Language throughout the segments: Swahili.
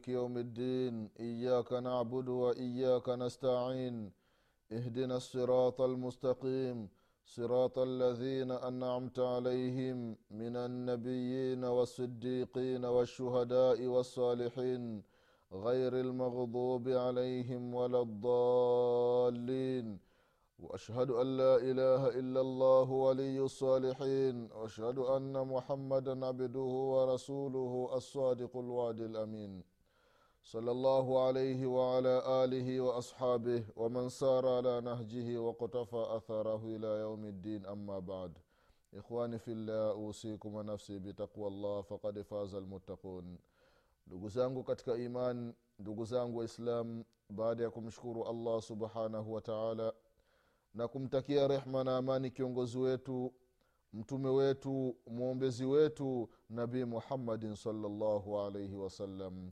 مالك يوم الدين إياك نعبد وإياك نستعين. اهدنا الصراط المستقيم صراط الذين أنعمت عليهم من النبيين والصديقين والشهداء والصالحين. غير المغضوب عليهم ولا الضالين. وأشهد أن لا إله إلا الله ولي الصالحين. وأشهد أن محمدا عبده ورسوله الصادق الوعد الأمين. صلى الله عليه وعلى اله واصحابه ومن سار على نهجه وقتفى اثره الى يوم الدين اما بعد ikhwani fillah usikum wa nafsi bitaqwa llah fakad faza almuttaqun ndugu zangu katika iman ndugu zangu waislam baada ya kumshukuru allah subhanahu wa taala na kumtakia rehma na amani kiongozi wetu mtume wetu mwombezi wetu nabii muhammadin salllahu alaihi wasallam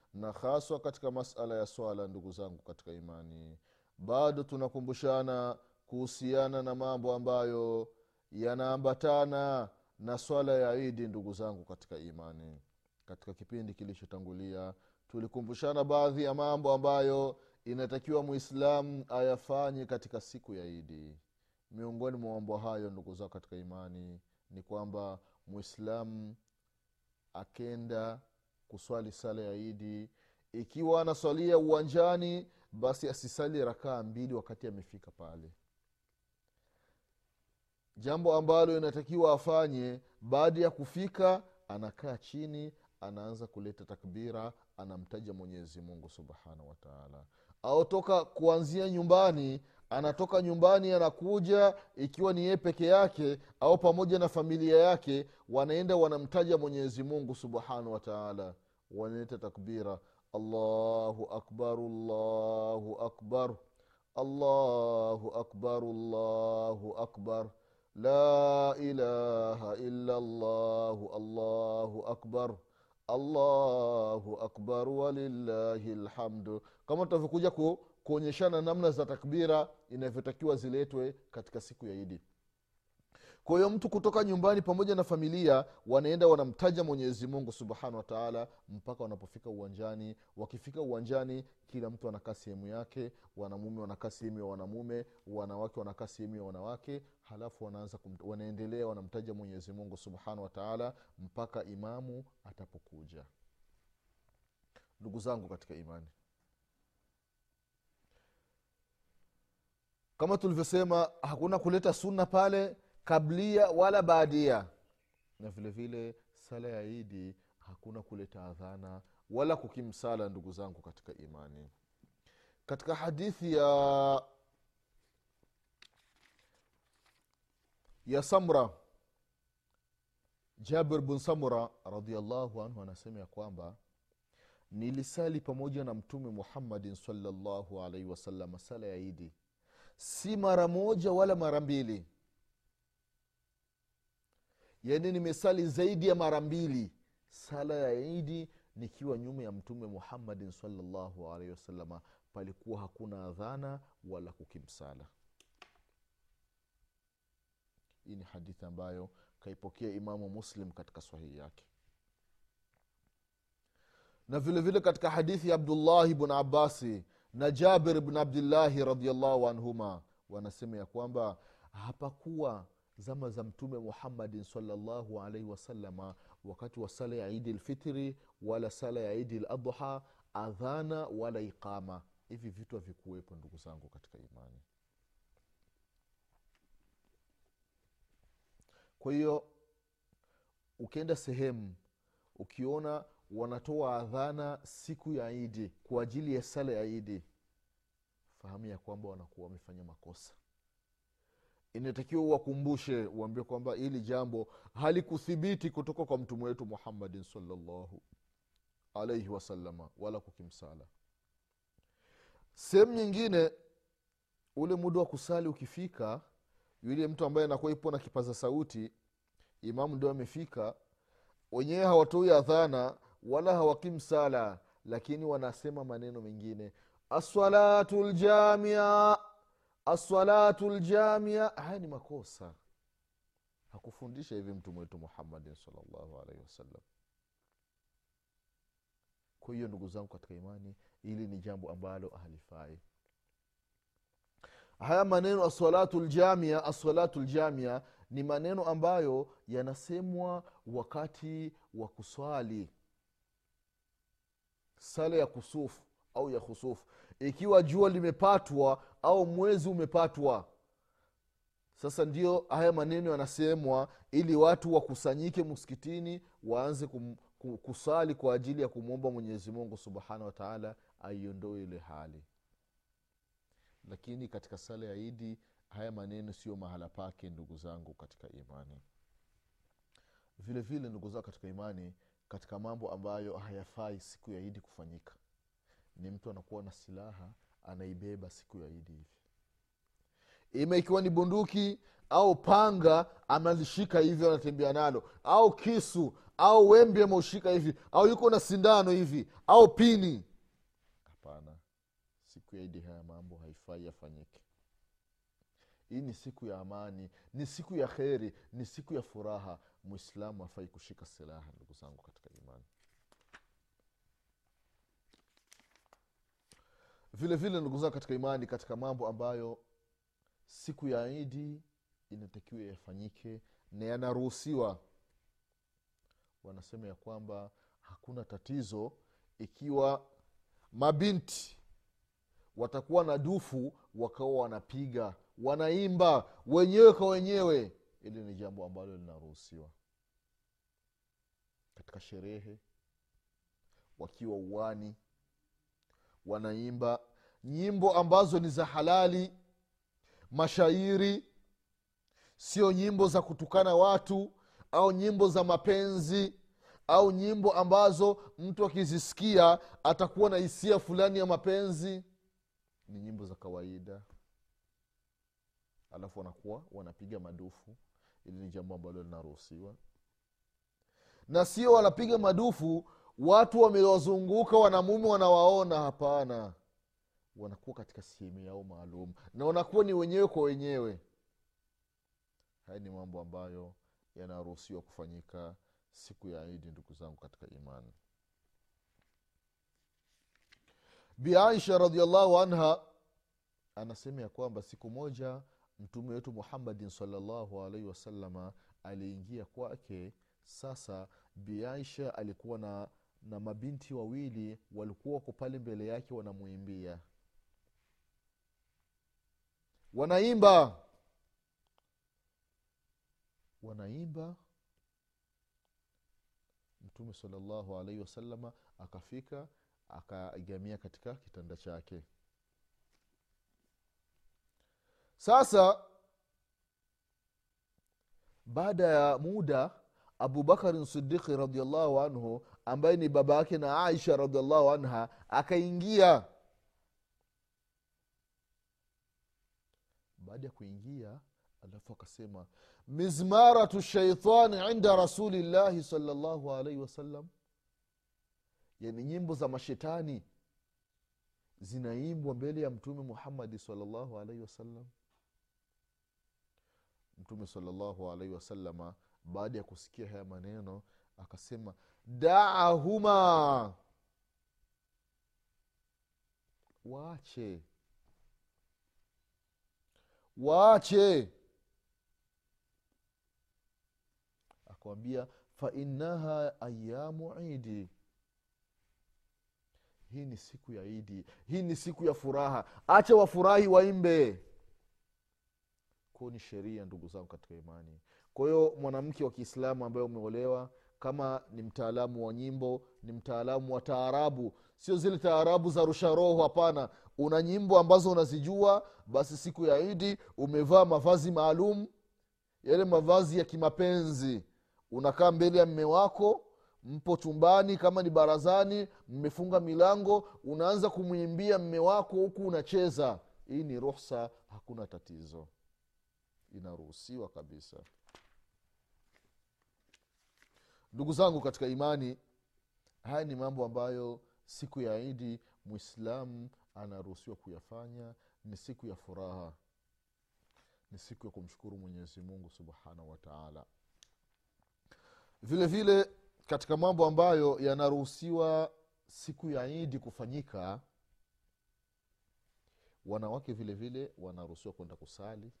na haswa katika masala ya swala ndugu zangu katika imani. Bado tunakumbushana kuhusiana na mambo ambayo yanaambatana na swala ya idi ndugu zangu katika imani. Katika kipindi kilichotangulia tulikumbushana baadhi ya mambo ambayo inatakiwa mwislamu ayafanye katika siku ya idi miongoni mwa mambo hayo ndugu zao katika imani ni kwamba mwislamu akenda kuswali sala ya idi ikiwa anaswalia uwanjani basi asisali rakaa mbili wakati amefika pale. Jambo ambalo inatakiwa afanye baada ya kufika anakaa chini anaanza kuleta takbira anamtaja mwenyezi mungu subhanahu wataala au kuanzia nyumbani anatoka nyumbani anakuja ikiwa ni yeye peke yake au pamoja na familia yake wanaenda wanamtaja mwenyezi mungu subhanahu wataala wanaleta takbira allahu akbar allahu akbar allahu akbar allahu akbar. La ilaha illa llahu allahu akbar allahu akbar walillahi lhamdu kama tutavyokuja kuonyeshana namna za takbira inavyotakiwa ziletwe katika siku ya idi kwa hiyo mtu kutoka nyumbani pamoja na familia wanaenda wanamtaja mwenyezi mungu subhanahu wataala mpaka wanapofika uwanjani. Wakifika uwanjani kila mtu anakaa sehemu yake. Wanamume wanakaa sehemu ya wanamume wanawake wanakaa sehemu ya wanawake. Halafu wanaanza wanaendelea wanamtaja mwenyezi mungu subhanahu wataala mpaka imamu atapokuja. Ndugu zangu katika imani kama tulivyosema hakuna kuleta sunna pale kablia wala baadia. Na vile vile sala ya idi hakuna kuleta adhana wala kukimsala ndugu zangu katika imani. Katika hadithi ya ya samra jabir bun samura radiallahu anhu anasema ya kwamba nilisali pamoja na mtume muhammadin salllahu alaihi wasalama sala ya idi si mara moja wala mara mbili yaani nimesali zaidi ya mara mbili. Sala ya idi nikiwa nyuma ya mtume muhammadin salllahu alaihi wasalama palikuwa hakuna adhana wala kukimsala. Hii ni hadithi ambayo kaipokea imamu muslim katika sahihi yake. Na vile vile katika hadithi ya abdullahi bn abasi na jabir bn abdillahi radiallahu anhuma wanasema ya kwamba hapakuwa zama za mtume muhammadin salllahu alaihi wasalama wakati wa sala ya idi lfitri wala sala ya idi ladha adhana wala iqama. Hivi vitu havikuwepo ndugu zangu katika imani. Kwa hiyo ukienda sehemu ukiona wanatoa adhana siku ya idi kwa ajili ya sala ya idi fahamu ya kwamba wanakuwa wamefanya makosa inatakiwa uwakumbushe uambie kwamba hili jambo halikuthibiti kutoka kwa mtume wetu muhammadin salllahu alaihi wasalama wala kukimsala. Sehemu nyingine ule muda wa kusali ukifika yule mtu ambaye anakuwa ipo na kipaza sauti imamu ndio amefika wenyewe hawatoi adhana wala hawakim lakini wanasema maneno mengine. Assalatu ljamia assalatu ljamia haya ni makosa. Hakufundisha hivi mtume wetu muhammadin salllahu alaihi wasallam. Kwa hiyo ndugu zangu katika imani hili ni jambo ambalo halifai. Haya maneno assalatu ljamia assalatu ljamia ni maneno ambayo yanasemwa wakati wa kuswali. Sala ya kusufu au ya khusufu ikiwa jua limepatwa au mwezi umepatwa. Sasa ndio haya maneno yanasemwa ili watu wakusanyike msikitini waanze kusali kwa ajili ya kumwomba mwenyezi mungu subhanahu wataala aiondoe ile hali. Lakini katika sala ya idi haya maneno sio mahala pake ndugu zangu katika imani. Vile vile ndugu zangu katika imani katika mambo ambayo hayafai siku ya idi kufanyika ni mtu anakuwa na silaha anaibeba siku ya idi hivi. Ima ikiwa ni bunduki au panga amelishika hivyo anatembea nalo. Au kisu au wembe ameushika hivi au yuko na sindano hivi au pini. Hapana. Siku ya idi haya mambo haifai yafanyike. Hii ni siku ya amani ni siku ya kheri ni siku ya furaha. Mwislamu hafai kushika silaha ndugu zangu katika imani vile vile ndugu katika imani katika mambo ambayo siku ya idi inatakiwa yafanyike na yanaruhusiwa. Wanasema ya kwamba hakuna tatizo ikiwa mabinti watakuwa na dufu wakawa wanapiga wanaimba wenyewe kwa wenyewe. Ili ni jambo ambalo linaruhusiwa katika sherehe wakiwa uwani wanaimba nyimbo ambazo ni za halali mashairi sio nyimbo za kutukana watu au nyimbo za mapenzi au nyimbo ambazo mtu akizisikia atakuwa na hisia fulani ya mapenzi. Ni nyimbo za kawaida. Alafu wanakuwa wanapiga madufu. Ili ni jambo ambalo linaruhusiwa. Na sio wanapiga madufu watu wamewazunguka wanamume wanawaona. Hapana wanakuwa katika sehemu yao maalum na wanakuwa ni wenyewe kwa wenyewe. Haya ni mambo ambayo yanaruhusiwa kufanyika siku ya idi ndugu zangu katika imani. Biaisha radiallahu anha anasema ya kwamba siku moja mtume wetu muhammadin salllahu alaihi wasalama aliingia kwake. Sasa biaisha alikuwa na na mabinti wawili walikuwa wako pale mbele yake wanamwimbia wanaimba. Wanaimba. Mtume salallahu alaihi wasalama akafika akaigamia katika kitanda chake. Sasa baada ya muda abubakarin sidiki radiallahu anhu ambaye ni baba yake na aisha radiallahu anha akaingia baada ya kuingia alafu akasema mizmaratu shaitani inda rasulillahi salllahu alaihi wasallam yani nyimbo za mashetani zinaimbwa mbele ya mtume muhammadi salllahu alaihi wasallam mtume salllahu alaihi wasalama baada ya kusikia haya maneno akasema daahuma. Waache waache. Akawambia fainaha ayamu idi hii ni siku ya idi hii ni siku ya furaha. Acha wafurahi waimbe. Ko ni sheria ndugu zangu katika imani. Kwa hiyo mwanamke wa kiislamu ambaye umeolewa kama ni mtaalamu wa nyimbo ni mtaalamu wa taarabu sio zile taarabu za rusha roho hapana. Una nyimbo ambazo unazijua basi siku ya idi umevaa mavazi maalum yale mavazi ya kimapenzi. Unakaa mbele ya mme wako mpo chumbani kama ni barazani mmefunga milango unaanza kumwimbia mme wako huku unacheza. Hii ni ruhsa hakuna tatizo. Inaruhusiwa kabisa. Ndugu zangu katika imani haya ni mambo ambayo siku ya idi mwislamu anaruhusiwa kuyafanya ni siku ya furaha. Ni siku ya kumshukuru mwenyezi mungu subhanahu wataala vile vile katika mambo ambayo yanaruhusiwa siku ya idi kufanyika wanawake vile vile wanaruhusiwa kwenda kusali.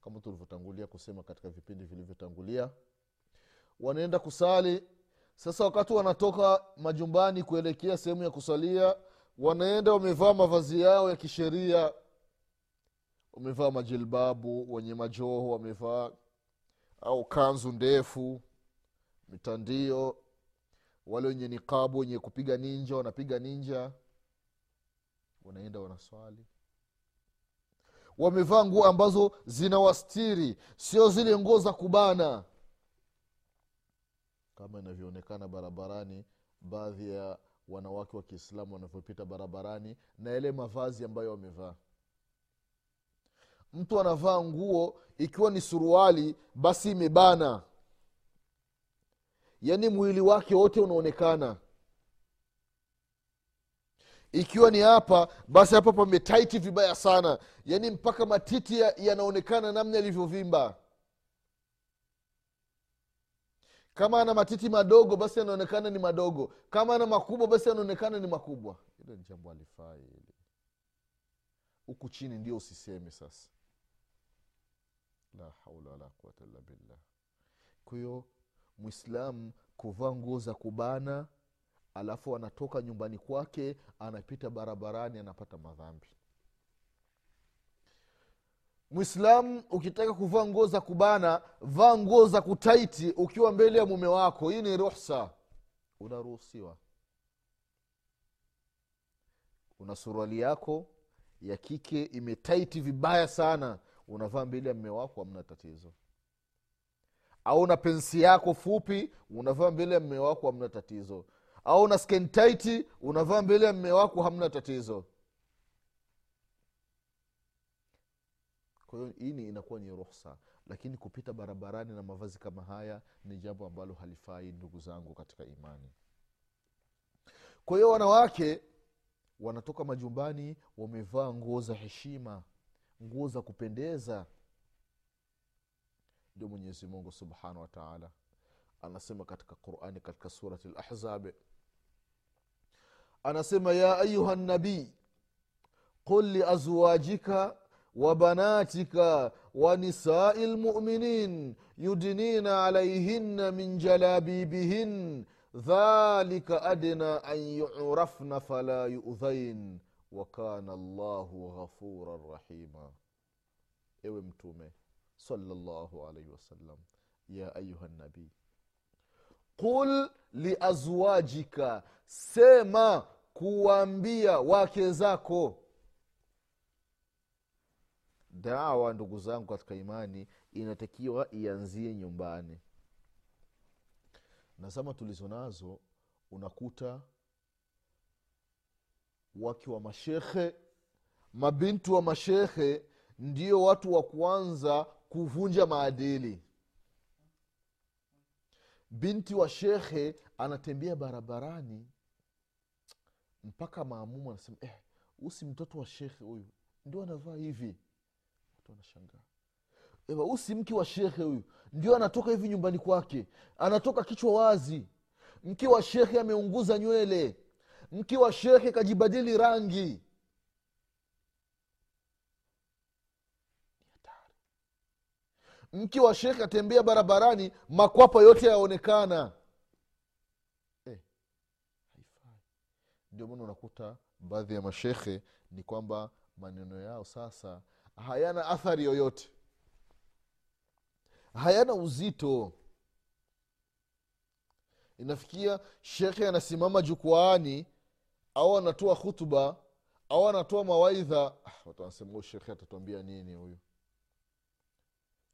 Kama tulivyotangulia kusema katika vipindi vilivyotangulia wanaenda kusali sasa wakati wanatoka majumbani kuelekea sehemu ya kusalia wanaenda wamevaa mavazi yao ya kisheria. Wamevaa majilbabu wenye majoho wamevaa au kanzu ndefu mitandio. Wale wenye nikabu wenye kupiga ninja wanapiga ninja. Wanaenda wanaswali. Wamevaa nguo ambazo zinawastiri sio zile nguo za kubana kama inavyoonekana barabarani baadhi ya wanawake wa kiislamu wanavyopita barabarani na yale mavazi ambayo wamevaa. Mtu anavaa nguo ikiwa ni suruali basi imebana. Yaani mwili wake wote unaonekana. Ikiwa ni hapa basi hapa pametaiti vibaya sana. Yaani mpaka matiti yanaonekana namna yalivyovimba kama ana matiti madogo basi yanaonekana ni madogo. Kama ana makubwa basi yanaonekana ni makubwa. Hilo ni jambo alifai hili huku chini ndio usiseme sasa. La haula wala quwata illa billah. Kwa mwislamu kuvaa nguo za kubana alafu anatoka nyumbani kwake anapita barabarani anapata madhambi mwislamu ukitaka kuvaa nguo za kubana vaa nguo za kutaiti ukiwa mbele ya mume wako. Hii ni ruhsa. Unaruhusiwa. Una suruali yako ya kike imetaiti vibaya sana unavaa mbele ya mme wako hamna tatizo. Au na pensi yako fupi unavaa mbele ya mme wako hamna tatizo. Au na skentaiti unavaa mbele ya mme wako hamna tatizo kwa hiyo hii inakuwa ni ruhsa lakini kupita barabarani na mavazi kama haya ni jambo ambalo halifai ndugu zangu katika imani. Kwa hiyo wanawake wanatoka majumbani wamevaa nguo za heshima nguo za kupendeza. Ndio mwenyezi mungu subhanahu wataala anasema katika qurani katika surati lahzabi anasema ya ayuha nabii qul liazwajika وبناتك ونساء المؤمنين يدنين عليهن من جلابيبهن. ذلك أدنى أن يعرفن فلا يؤذين. وكان الله غفورا رحيما. mtume salllahu alaihi wasallam ya ayuha nabii qul liazwajika sema kuwaambia wake zako dawa ndugu zangu katika imani inatakiwa ianzie nyumbani. Na zama tulizo nazo unakuta waki wa mashekhe mabintu wa mashehe ndio watu wa kwanza kuvunja maadili. Binti wa shekhe anatembea barabarani mpaka maamumu anasema eh, usi mtoto wa shekhe huyu ndio anavaa hivi watu wanashangaa. Ewa usi mke wa shekhe huyu. Ndio anatoka hivi nyumbani kwake. Anatoka kichwa wazi. Mke wa shekhe ameunguza nywele. Mke wa shekhe kajibadili rangi. Mke wa shekhe atembea barabarani makwapa yote yaonekana. Eh, ndio maana unakuta baadhi ya mashekhe ni kwamba maneno yao sasa hayana athari yoyote. Hayana uzito. Inafikia shekhe anasimama jukwaani au anatoa hutuba au anatoa mawaidha. Ah, watu wanasema huyu shekhe atatuambia nini huyu?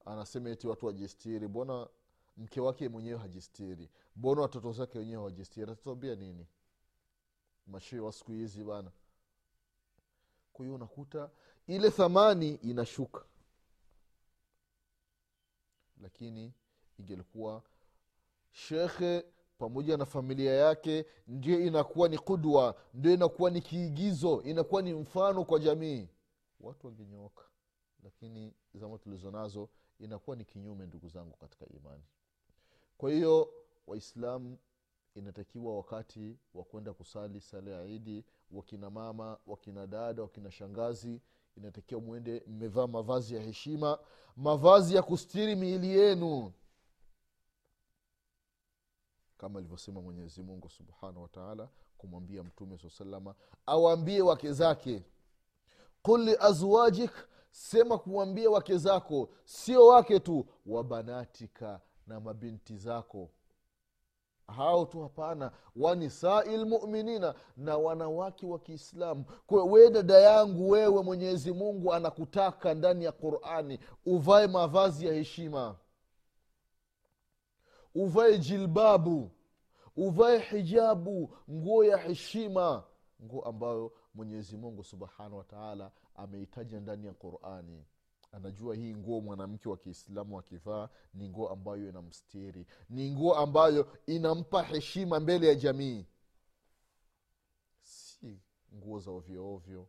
Anasema eti watu wajistiri. Mbona mke wake mwenyewe hajistiri? Mbona watoto zake wenyewe hawajistiri? Atatuambia nini? Mashehe wa siku hizi bana. Kwa hiyo unakuta ile thamani inashuka. Lakini ingelikuwa shekhe pamoja na familia yake ndio inakuwa ni kudwa ndio inakuwa ni kiigizo inakuwa ni mfano kwa jamii. Watu wangenyooka lakini zama tulizo nazo inakuwa ni kinyume ndugu zangu katika imani. Kwa hiyo waislamu inatakiwa wakati wa kwenda kusali sala ya idi wakina mama wakina dada wakina shangazi inatakiwa mwende mmevaa mavazi ya heshima mavazi ya kustiri miili yenu. Kama alivyosema mwenyezi mungu subhanahu wataala kumwambia mtume saa salama awaambie wake zake qul liazwajik sema kuwambia wake zako sio wake tu wa banatika na mabinti zako hao tu hapana wanisai lmuminina na wanawake wa kiislamu. We dada yangu wewe mwenyezi mungu anakutaka ndani ya qurani uvae mavazi ya heshima. Uvae jilbabu uvae hijabu nguo ya heshima. Nguo ambayo mwenyezi mungu subhanahu wataala ameitaja ndani ya qurani anajua hii nguo mwanamke wa kiislamu akivaa ni nguo ambayo inamstiri. Ni nguo ambayo inampa heshima mbele ya jamii. Si nguo za ovyoovyo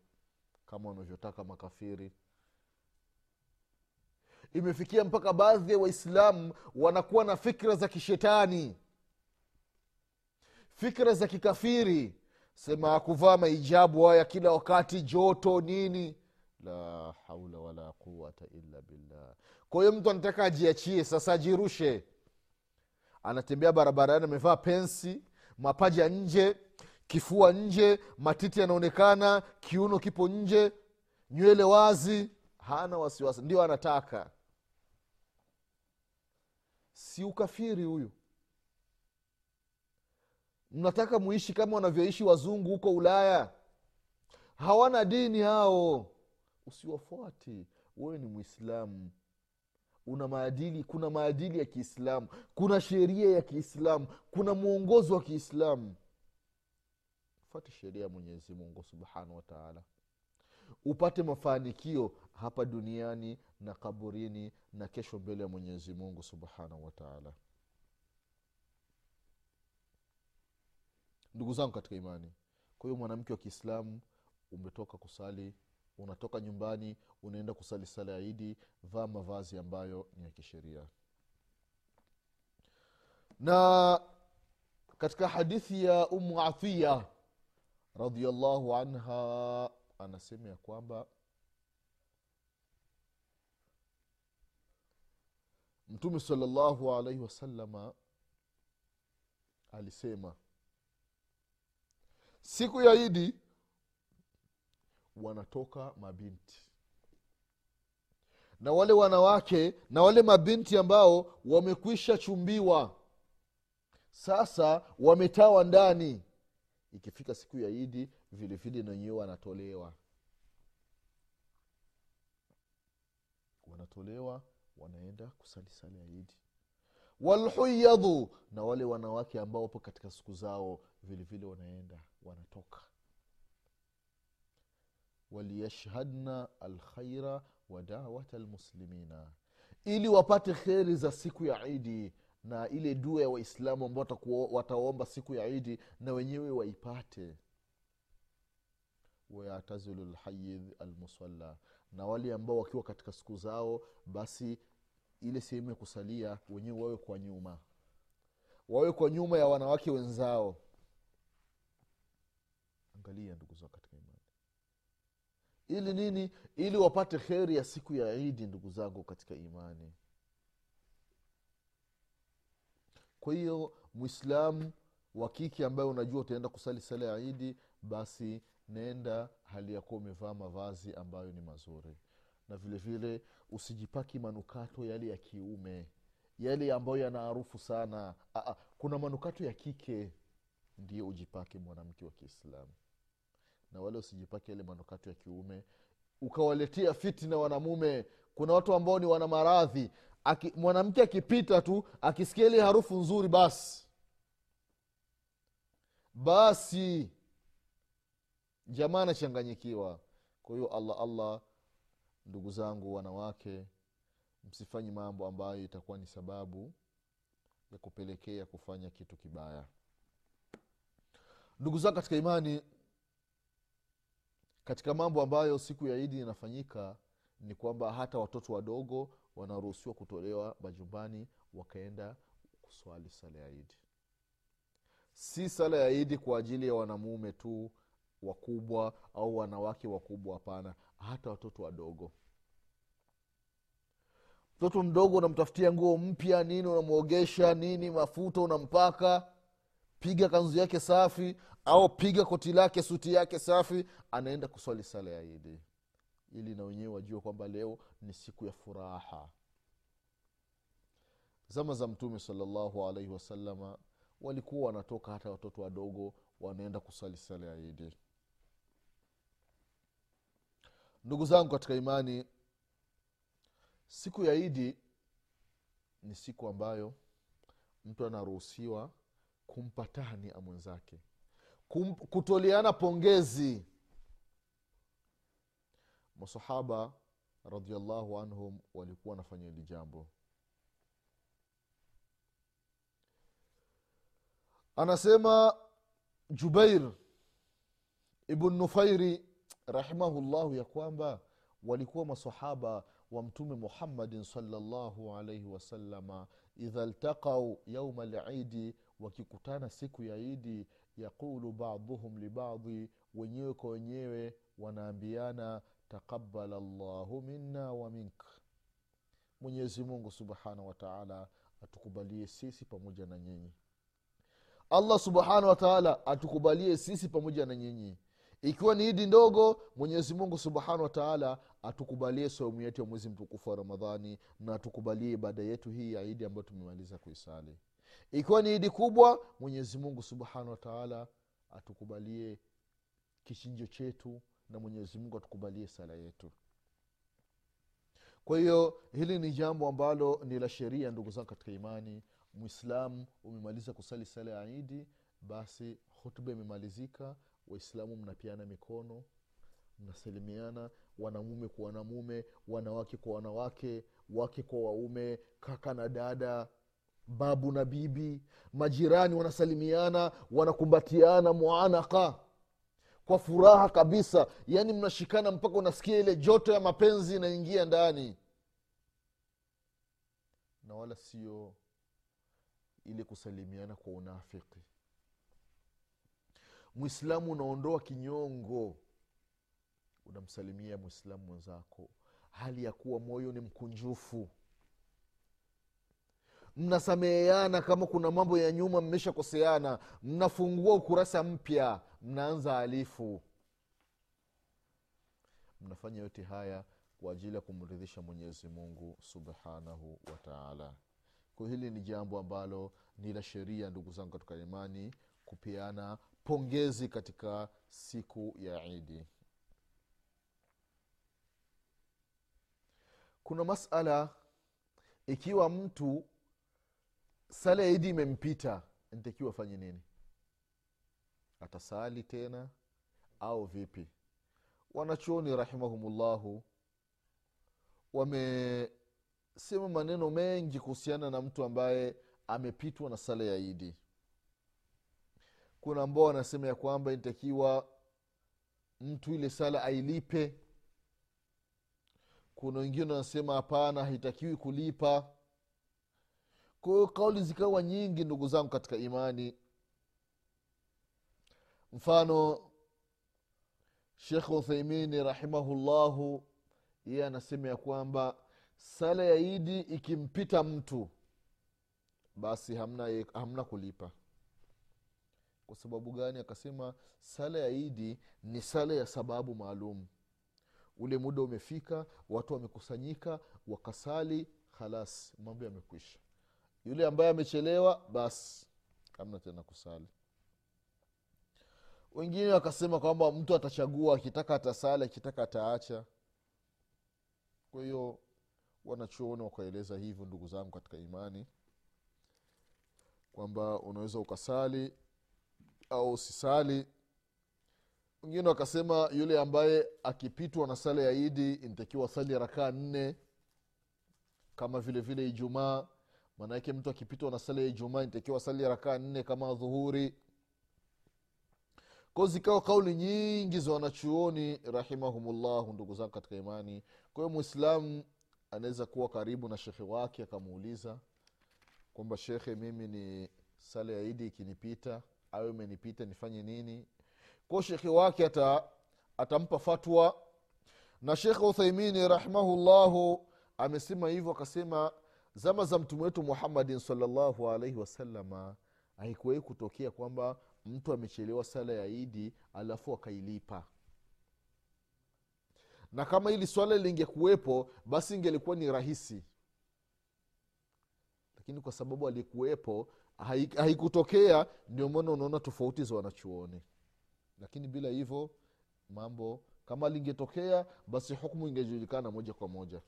kama wanavyotaka makafiri. Imefikia mpaka baadhi ya waislamu wanakuwa na fikra za kishetani. Fikra za kikafiri. Sema kuvaa maijabu haya kila wakati joto nini la haula wala quwata illa billah. Kwa hiyo mtu anataka ajiachie sasa ajirushe. Anatembea barabarani amevaa pensi mapaja nje kifua nje matiti yanaonekana kiuno kipo nje nywele wazi. Hana wasiwasi ndio anataka. Si ukafiri huyu. Mnataka muishi kama wanavyoishi wazungu huko ulaya. Hawana dini hao usiwafuati wewe ni mwislamu una maadili kuna maadili ya kiislamu kuna sheria ya kiislamu kuna mwongozo wa kiislamu. Fate sheria ya mwenyezi mungu subhanahu wataala upate mafanikio hapa duniani na kaburini na kesho mbele ya mwenyezi mungu subhanahu wataala ndugu zangu katika imani kwa hiyo mwanamke wa kiislamu umetoka kusali unatoka nyumbani unaenda kusali sala ya idi vaa mavazi ambayo ni ya kisheria. Na katika hadithi ya umu athiya radiallahu anha anasema ya kwamba mtume salallahu alaihi wasalama alisema siku ya idi wanatoka mabinti. Na wale wanawake na wale mabinti ambao wamekwisha chumbiwa sasa wametawa ndani. Ikifika siku ya idi vilevile nanyewe wanatolewa. Wanatolewa wanaenda kusali sala ya idi. Walhuyadhu na wale wanawake ambao wapo katika siku zao vilevile wanaenda wanatoka waliyashhadna alkhaira wa dawata lmuslimina ili wapate kheri za siku ya idi na ile dua ya waislamu ambao wataomba siku ya idi na wenyewe waipate. Wayatazilu lhayidh almusalla. Na wale ambao wakiwa katika siku zao basi ile sehemu ya kusalia wenyewe wawe kwa nyuma. Wawe kwa nyuma ya wanawake wenzao. Angalia ndugu imani ili nini? Ili wapate kheri ya siku ya idi ndugu zangu katika imani. Kwa hiyo mwislamu wa kike ambaye unajua utaenda kusali sala ya idi basi nenda hali yakuwa umevaa mavazi ambayo ni mazuri. Na vile vile usijipaki manukato yale ya kiume yale ambayo yana harufu sana. Aa, kuna manukato ya kike ndio ujipake mwanamke wa kiislamu na wale usijipake yale manukato ya kiume. Ukawaletea fitina wanamume. Kuna watu ambao ni wana maradhi. Aki, mwanamke akipita tu akisikia ile harufu nzuri basi. Basi. Jamaa anachanganyikiwa. Kwa hiyo allah allah ndugu zangu wanawake msifanyi mambo ambayo itakuwa ni sababu ya kupelekea kufanya kitu kibaya. Ndugu zangu katika imani katika mambo ambayo siku ya idi inafanyika ni kwamba hata watoto wadogo wanaruhusiwa kutolewa majumbani wakaenda kuswali sala ya idi si sala ya idi kwa ajili ya wanamume tu wakubwa au wanawake wakubwa hapana hata watoto wadogo. Mtoto mdogo unamtafutia nguo mpya nini unamwogesha nini mafuta unampaka piga kanzu yake safi au piga koti lake suti yake safi anaenda kuswali sala ya idi ili na wenyewe wajue kwamba leo ni siku ya furaha. Zama za mtume salallahu alaihi wasalama walikuwa wanatoka hata watoto wadogo wanaenda kuswali sala ya idi ndugu zangu katika imani siku ya idi ni siku ambayo mtu anaruhusiwa kumpa tahnia mwenzake kutoleana pongezi. Masahaba radiallahu anhum walikuwa wanafanya hili jambo. Anasema jubair ibn nufairi rahimahullahu ya kwamba walikuwa masahaba wa mtume muhammadin salllahu alaihi wasalama idha ltaqau yauma lidi wakikutana siku ya idi yaqulu baduhum libadhi wenyewe kwa wenyewe wanaambiana taqabala llahu minna wa mink. Mwenyezi mungu subhanahu wataala atukubalie sisi pamoja na nyinyi. Allah subhanahu wataala atukubalie sisi pamoja na nyinyi. Ikiwa ni idi ndogo mwenyezi mungu subhanahu wataala atukubalie saumu yetu ya mwezi mtukufu wa ramadhani na atukubalie ibada yetu hii ya idi ambayo tumemaliza kuisali ikiwa ni idi kubwa mwenyezi mungu subhanahu wataala atukubalie kichinjo chetu na mwenyezi mungu atukubalie sala yetu. Kwa hiyo hili ni jambo ambalo ni la sheria ndugu zangu katika imani. Mwislamu umemaliza kusali sala ya idi basi hutuba imemalizika waislamu mnapiana mikono mnasalimiana wanamume kwa wanamume wanawake kwa wanawake wake kwa waume kaka na dada babu na bibi majirani wanasalimiana wanakumbatiana muanaka kwa furaha kabisa yaani mnashikana mpaka unasikia ile joto ya mapenzi inaingia ndani. Na wala sio ile kusalimiana kwa unafiki. Mwislamu unaondoa kinyongo unamsalimia mwislamu mwenzako. Hali ya kuwa moyo ni mkunjufu mnasameheana kama kuna mambo ya nyuma mmeshakoseana. Mnafungua ukurasa mpya mnaanza alifu mnafanya yote haya kwa ajili ya kumridhisha mwenyezi mungu subhanahu wataala kwa hili ni jambo ambalo ni la sheria ndugu zangu katika imani kupeana pongezi katika siku ya idi kuna masala ikiwa mtu sala ya idi imempita ntakiwa afanye nini? Atasali tena au vipi? Wanachuoni rahimahumullahu wamesema maneno mengi kuhusiana na mtu ambaye amepitwa na sala ya idi. Kuna ambao wanasema ya kwamba inatakiwa mtu ile sala ailipe. Kuna wengine wanasema hapana haitakiwi kulipa kwa hiyo kauli zikawa nyingi ndugu zangu katika imani. Mfano shekh uthaimini rahimahullahu yeye anasema ya kwamba sala ya idi ikimpita mtu basi hamna, hamna kulipa. Kwa sababu gani? Akasema sala ya idi ni sala ya sababu maalum. Ule muda umefika watu wamekusanyika wakasali khalas mambo yamekwisha yule ambaye amechelewa basi. Hamna tena kusali. Wengine wakasema kwamba mtu atachagua akitaka atasali akitaka ataacha. Kwa hiyo wanachuoni wakaeleza hivyo ndugu zangu katika imani kwamba unaweza ukasali au usisali. Wengine wakasema yule ambaye akipitwa na sala ya idi inatakiwa sali rakaa nne kama vile vile ijumaa maanake mtu akipitwa na sala ya ijumaa nitakiwa sali rakaa nne kama dhuhuri ko zikawa kauli nyingi za wanachuoni rahimahumullahu ndugu zangu katika imani. Kwa hiyo mwislamu anaweza kuwa karibu na shekhe wake akamuuliza kwamba shekhe mimi ni sala ya idi ikinipita au imenipita nifanye nini? Kwao shekhe wake ata, atampa fatwa. Na shekhe uthaimini rahimahullahu amesema hivyo akasema zama za mtume wetu muhammadin salllahu alaihi wasalama haikuwahi kutokea kwamba mtu amechelewa sala ya idi alafu akailipa. Na kama hili swala lingekuwepo basi ingelikuwa ni rahisi. Lakini kwa sababu alikuwepo haikutokea ndio maana unaona tofauti za wanachuoni. Lakini bila hivyo mambo kama lingetokea basi hukmu ingejulikana moja kwa moja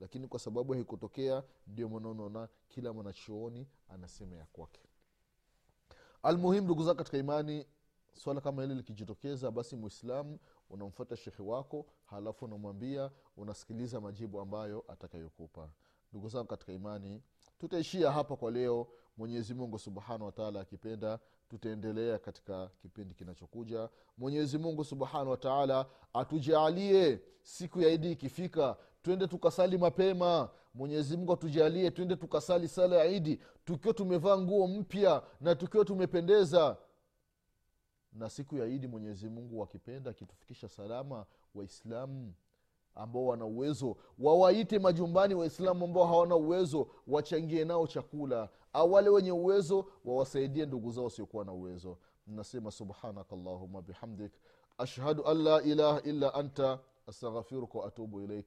lakini kwa sababu haikutokea ndio maana kila mwanachuoni anasema ya kwake. Almuhimu ndugu zao katika imani swala kama hili likijitokeza basi mwislamu unamfuata shekhe wako halafu unamwambia unasikiliza majibu ambayo atakayokupa. Ndugu zangu katika imani tutaishia hapa kwa leo. Mwenyezi mungu subhanahu wataala akipenda tutaendelea katika kipindi kinachokuja. Mwenyezi mungu subhanahu wataala atujaalie siku ya idi ikifika twende tukasali mapema. Mwenyezi mungu atujalie twende tukasali sala ya idi tukiwa tumevaa nguo mpya na tukiwa tumependeza. Na siku ya idi mwenyezi mungu wakipenda akitufikisha salama waislamu ambao wana uwezo wawaite majumbani waislamu ambao hawana uwezo wachangie nao chakula au wale wenye uwezo wawasaidie ndugu zao wasiokuwa na uwezo. Nasema subhanaka bihamdik ashhadu an la ilaha illa anta astaghfiruka waatubu ilaik